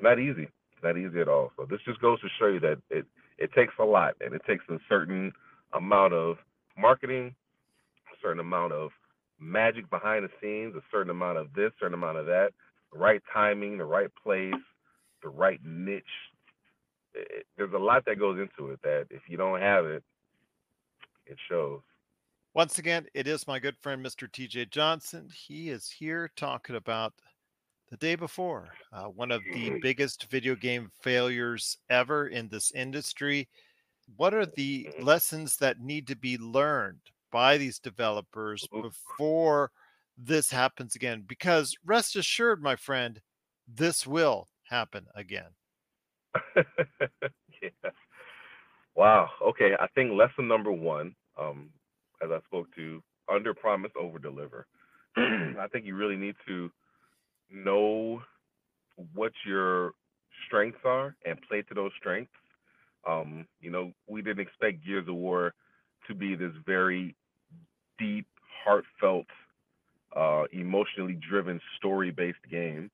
not easy. Not easy at all. So this just goes to show you that it it takes a lot and it takes a certain amount of marketing, a certain amount of magic behind the scenes, a certain amount of this, certain amount of that, the right timing, the right place, the right niche. It, there's a lot that goes into it that if you don't have it, it shows.
Once again, it is my good friend, Mr. TJ Johnson. He is here talking about the day before, uh, one of the biggest video game failures ever in this industry. What are the lessons that need to be learned by these developers before this happens again? Because rest assured, my friend, this will happen again.
yeah. Wow. Okay. I think lesson number one um, as I spoke to, under promise, over deliver. I think you really need to know what your strengths are and play to those strengths. Um, you know, we didn't expect Gears of War to be this very deep, heartfelt, uh, emotionally driven, story-based game.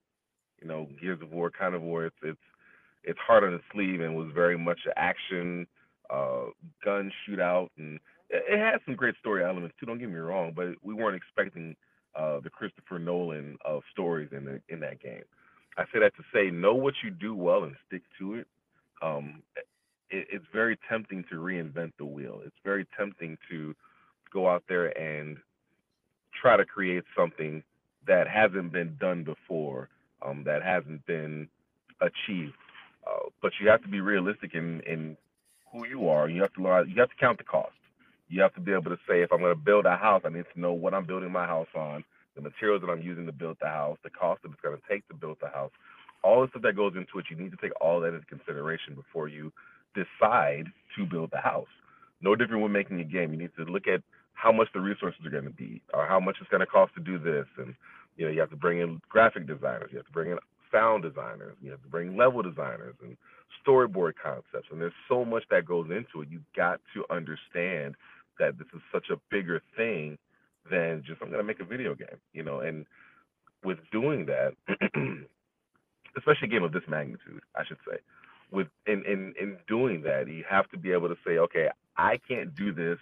You know, Gears of War kind of where it's it's it's hard on the sleeve and was very much action, uh, gun shootout, and it had some great story elements too. Don't get me wrong, but we weren't expecting uh, the Christopher Nolan of stories in the, in that game. I say that to say, know what you do well and stick to it. Um, it. It's very tempting to reinvent the wheel. It's very tempting to go out there and try to create something that hasn't been done before, um, that hasn't been achieved. Uh, but you have to be realistic in, in who you are. You have to learn. You have to count the cost you have to be able to say if I'm going to build a house, I need to know what I'm building my house on, the materials that I'm using to build the house, the cost that it's going to take to build the house, all the stuff that goes into it. You need to take all that into consideration before you decide to build the house. No different when making a game. You need to look at how much the resources are going to be, or how much it's going to cost to do this, and you know you have to bring in graphic designers, you have to bring in sound designers, you have to bring level designers and storyboard concepts, and there's so much that goes into it. You've got to understand that this is such a bigger thing than just I'm to make a video game, you know. And with doing that, especially a game of this magnitude, I should say, with in in in doing that, you have to be able to say, okay, I can't do this,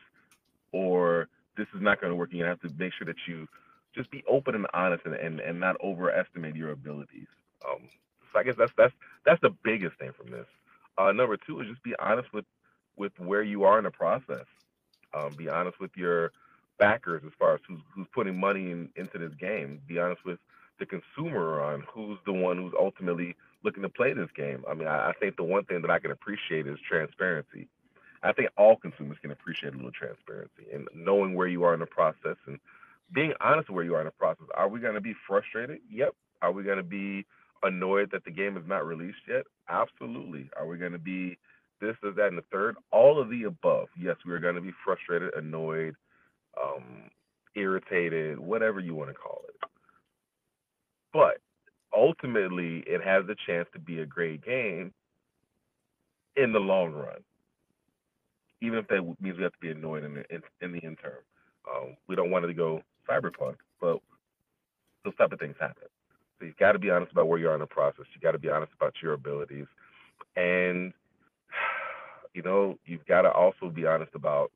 or this is not going to work. You have to make sure that you just be open and honest and and, and not overestimate your abilities. Um, so I guess that's that's that's the biggest thing from this. Uh, number two is just be honest with with where you are in the process. Um, be honest with your backers as far as who's who's putting money in, into this game. Be honest with the consumer on who's the one who's ultimately looking to play this game. I mean, I, I think the one thing that I can appreciate is transparency. I think all consumers can appreciate a little transparency and knowing where you are in the process and being honest where you are in the process. Are we going to be frustrated? Yep. Are we going to be annoyed that the game is not released yet? Absolutely. Are we going to be this, is that, and the third? All of the above. Yes, we are going to be frustrated, annoyed, um, irritated, whatever you want to call it. But ultimately, it has the chance to be a great game in the long run. Even if that means we have to be annoyed in the in, in the interim. Um, we don't want it to go cyberpunk, but those type of things happen. So you've got to be honest about where you are in the process. You got to be honest about your abilities, and you know you've got to also be honest about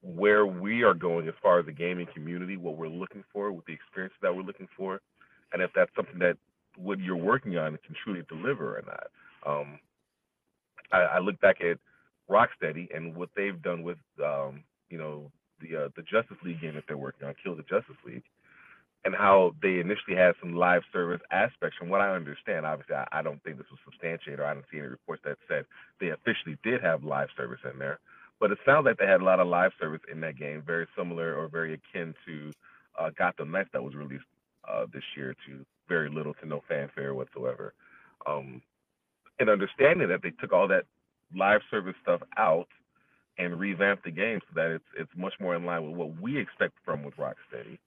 where we are going as far as the gaming community, what we're looking for, with the experience that we're looking for, and if that's something that what you're working on can truly deliver or not. Um, I, I, look back at Rocksteady and what they've done with, um, you know, the uh, the Justice League game that they're working on, Kill the Justice League, and how they initially had some live service aspects. From what I understand, obviously, I, I don't think this was substantiated, or I didn't see any reports that said they officially did have live service in there. But it sounds like they had a lot of live service in that game, very similar or very akin to uh, Gotham Knights that was released uh, this year to very little to no fanfare whatsoever. Um, and understanding that they took all that live service stuff out and revamped the game so that it's it's much more in line with what we expect from with Rocksteady.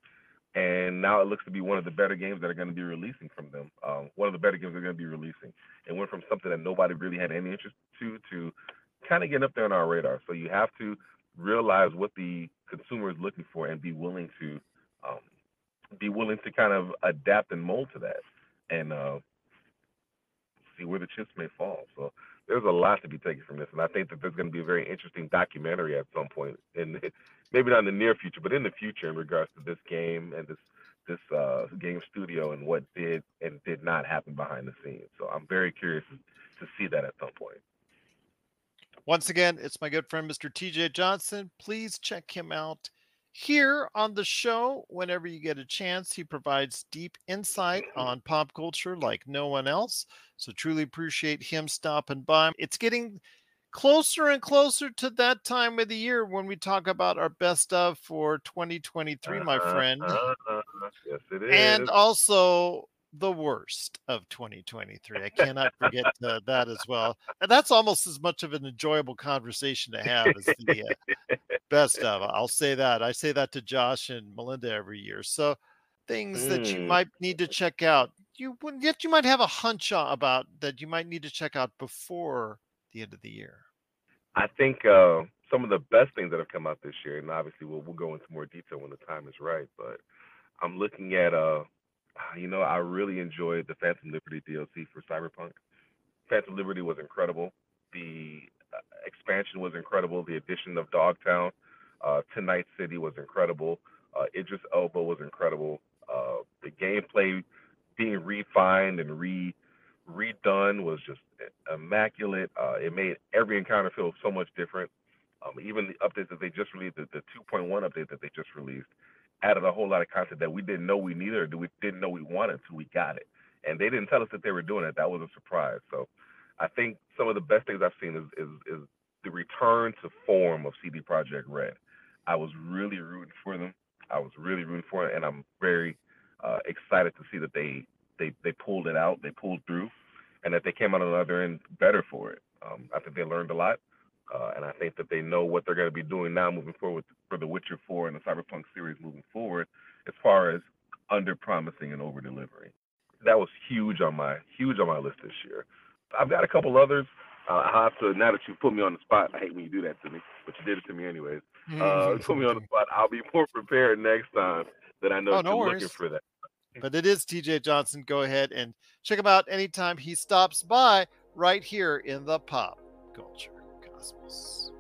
And now it looks to be one of the better games that are going to be releasing from them. Um, one of the better games they're going to be releasing. It went from something that nobody really had any interest to to kind of getting up there on our radar. So you have to realize what the consumer is looking for and be willing to um, be willing to kind of adapt and mold to that and uh, see where the chips may fall. So there's a lot to be taken from this, and I think that there's going to be a very interesting documentary at some point, and maybe not in the near future, but in the future, in regards to this game and this this uh, game studio and what did and did not happen behind the scenes. So I'm very curious to see that at some point.
Once again, it's my good friend Mr. TJ Johnson. Please check him out here on the show, whenever you get a chance, he provides deep insight on pop culture like no one else. So, truly appreciate him stopping by. It's getting closer and closer to that time of the year when we talk about our best of for 2023, my uh-huh, friend. Uh-huh.
Yes, it is.
And also the worst of 2023. I cannot forget uh, that as well. And that's almost as much of an enjoyable conversation to have as the uh, best of. I'll say that. I say that to Josh and Melinda every year. So things mm. that you mm. might need to check out. You yet you might have a hunch about that you might need to check out before the end of the year.
I think uh, some of the best things that have come out this year, and obviously we'll, we'll go into more detail when the time is right. But I'm looking at uh, you know, I really enjoyed the Phantom Liberty DLC for Cyberpunk. Phantom Liberty was incredible. The uh, expansion was incredible. The addition of Dogtown uh, to Night City was incredible. Uh, Idris Elba was incredible. Uh, the gameplay being refined and re redone was just immaculate. Uh, it made every encounter feel so much different. Um, even the updates that they just released, the, the 2.1 update that they just released, added a whole lot of content that we didn't know we needed or we didn't know we wanted until we got it. And they didn't tell us that they were doing it. That was a surprise. So I think some of the best things I've seen is is, is the return to form of CD Projekt Red. I was really rooting for them. I was really rooting for it, and I'm very uh, excited to see that they they they pulled it out, they pulled through, and that they came out on the other end better for it. Um, I think they learned a lot. Uh, and I think that they know what they're going to be doing now moving forward for The Witcher 4 and the Cyberpunk series moving forward as far as under promising and over delivering. That was huge on my huge on my list this year. I've got a couple others. Uh, I have to now that you put me on the spot. I hate when you do that to me, but you did it to me anyways. Uh, put me on the spot. I'll be more prepared next time that I know oh, no you're worries. looking for that.
But it is TJ Johnson. Go ahead and check him out anytime he stops by right here in the pop culture. Cosmos.